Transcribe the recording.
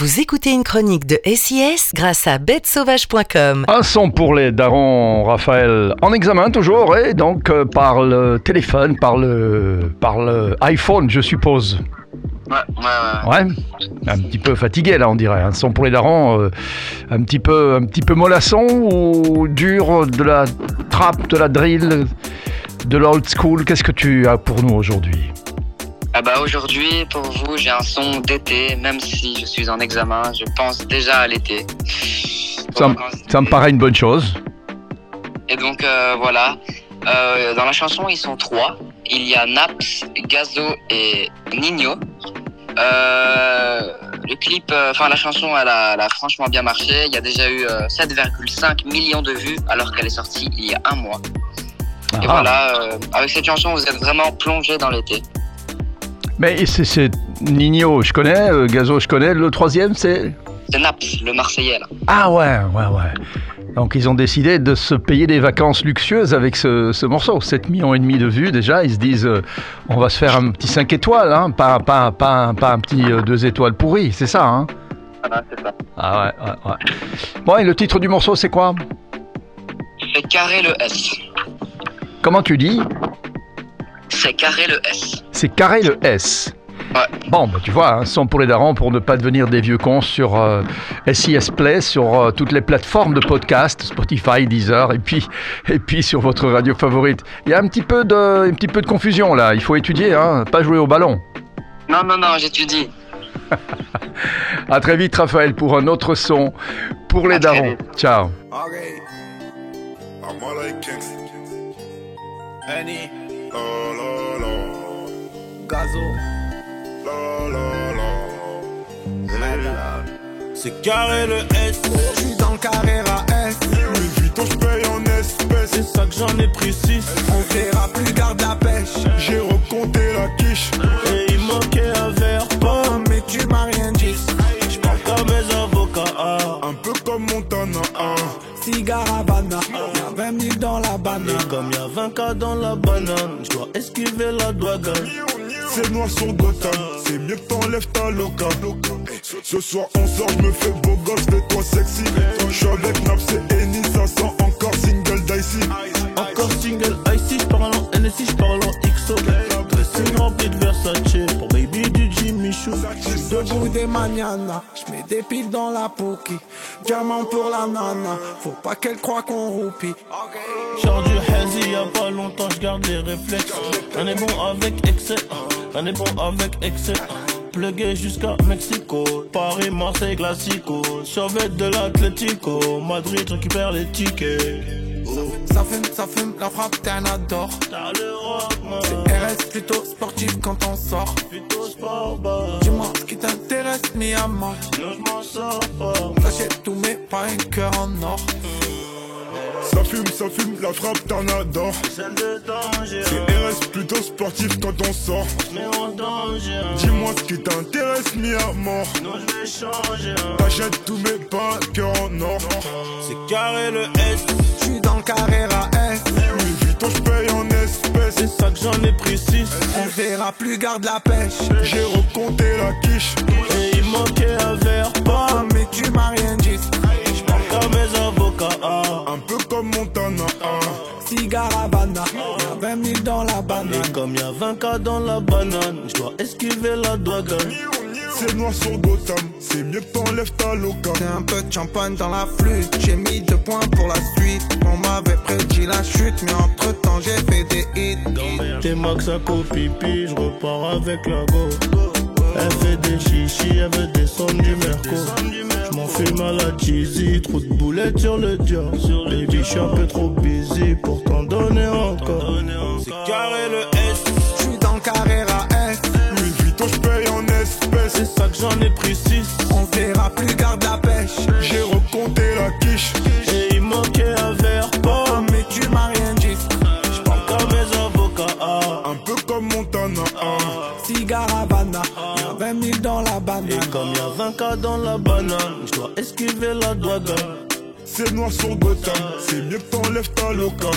Vous écoutez une chronique de SIS grâce à bêtesauvage.com. Un son pour les darons, Raphaël, en examen toujours, et donc euh, par le téléphone, par le, par le iPhone, je suppose. Ouais, ouais, ouais. Ouais, un petit peu fatigué là, on dirait. Un son pour les darons, euh, un petit peu, un petit peu mollasson ou dur, de la trap, de la drill, de l'old school. Qu'est-ce que tu as pour nous aujourd'hui? Ah bah aujourd'hui, pour vous, j'ai un son d'été, même si je suis en examen, je pense déjà à l'été. ça, me- ça me paraît une bonne chose. Et donc euh, voilà, Euh, dans la chanson, ils sont trois. Il y a Naps, Gazo et Nino. Euh, le clip, enfin la chanson, elle a, elle a franchement bien marché. Il y a déjà eu euh, 7,5 millions de vues alors qu'elle est sortie il y a un mois. Et Ah. voilà, avec cette chanson, vous êtes vraiment plongé dans l'été. Mais c'est- Nino, je connais, euh, Gazo, je connais. Le troisième, c'est C'est Naps, le Marseillais là. Ah ouais, ouais, ouais. Donc ils ont décidé de se payer des vacances luxueuses avec ce, ce morceau. 7 millions et demi de vues déjà. Ils se disent, euh, on va se faire un petit 5 étoiles, hein, pas, pas, pas, pas un petit 2 étoiles pourri, c'est ça, hein c'est ça. Ah ouais, ouais, ouais. Bon, et le titre du morceau, c'est quoi? C'est carré le S. Comment tu dis? C'est carré le S. C'est carré le S. Ouais. Bon, bah, tu vois, un son pour les darons pour ne pas devenir des vieux cons sur euh, SIS Play, sur euh, toutes les plateformes de podcast, Spotify, Deezer, et puis, et puis sur votre radio favorite. Il y a un petit peu de, un petit peu de confusion là, il faut étudier, hein, pas jouer au ballon. Non, non, non, j'étudie. À très vite Raphaël pour un autre son pour les À darons. Ciao. Okay. I'm all like kings. Annie, La la la. Gazo, La la la. c'est carré le S. Je suis dans le Carrera S. Louis Vuitton, je paye en C'est espèces. ça que j'en ai pris 6. On verra plus garde la pêche. J'ai recompté la quiche. Et il manquait un verre pas. Mais tu m'as rien dit. J'parle comme mes avocats. Un peu comme Montana. Cigare Havana. Y'a 20 000 dans la banane. Et comme y'a 20 cas dans la banane, j'dois esquiver la douane. C'est noir sur Gotham. C'est mieux que t'enlèves ta loca. Ce soir, on sort, je me fais beau gosse, fais-toi sexy. Je suis avec Naps et Eni, ça sent encore Choo. Debout des mañanas. J'mets des piles dans la pouki. Diamant pour la nana. Faut pas qu'elle croie qu'on roupie. Genre du hazy, y'a pas longtemps, j'garde les réflexes. On est bon avec excès, on est bon avec excès. Plugué jusqu'à Mexico, Paris, Marseille, Classico. Survêt de l'Atlético, Madrid récupère les tickets. Ça fume, ça fume, la frappe, t'es un adore. T'as le rock, man. RS plutôt sportif quand on sort. Plutôt sport, bah. Dis-moi ce qui t'intéresse, mi amant. Non, j'm'en sors pas. J'achète tous mes pas un cœur en or. Ça fume, ça fume, la frappe, t'en adore. Celle de danger, C'est RS plutôt sportif quand on sort. mais danger. Dis-moi ce qui t'intéresse, mis à mort. Non, j'vais changer. T'achètes tous mes pas, cœur en or. C'est carré le S, Carrera S. Louis Vuitton, je paye en espèces. c'est ça que j'en ai pris 6. On verra plus garde la pêche. J'ai recompté la quiche. Et il manquait un verre pas. Oh, mais tu m'as rien dit. J'parle comme mes avocats. ah. Un peu comme Montana. ah. Cigare Havana. Y'a 20 000 dans la banane. Et comme y a 20 cas dans la banane, je dois esquiver la douane. C'est noir sur Gotham. C'est mieux que t'enlèves ta loca. J'ai un peu de champagne dans la flûte. J'ai mis deux points pour la suite. On m'avait prédit la chute, mais entre temps j'ai fait des hits. T'es max à pipi, je repars avec la go. Elle fait des chichis, elle veut descendre du merco. Je m'en fume à la cheesy, trop de boulettes sur le dior. Baby, je suis un peu trop busy pour t'en donner encore. Ça que j'en ai pris 6. On verra plus garde la pêche. J'ai recompté la quiche. Et il manquait un verre. Oh, mais tu m'as rien dit. J'parle comme mes avocats. ah. Un peu comme Montana. ah. Cigare Havana. Y'a 20 000 dans la banane. Et comme y a 20 cas dans la banane, je dois esquiver la douane. C'est noir sur Gotham. C'est mieux que t'enlèves ta loca.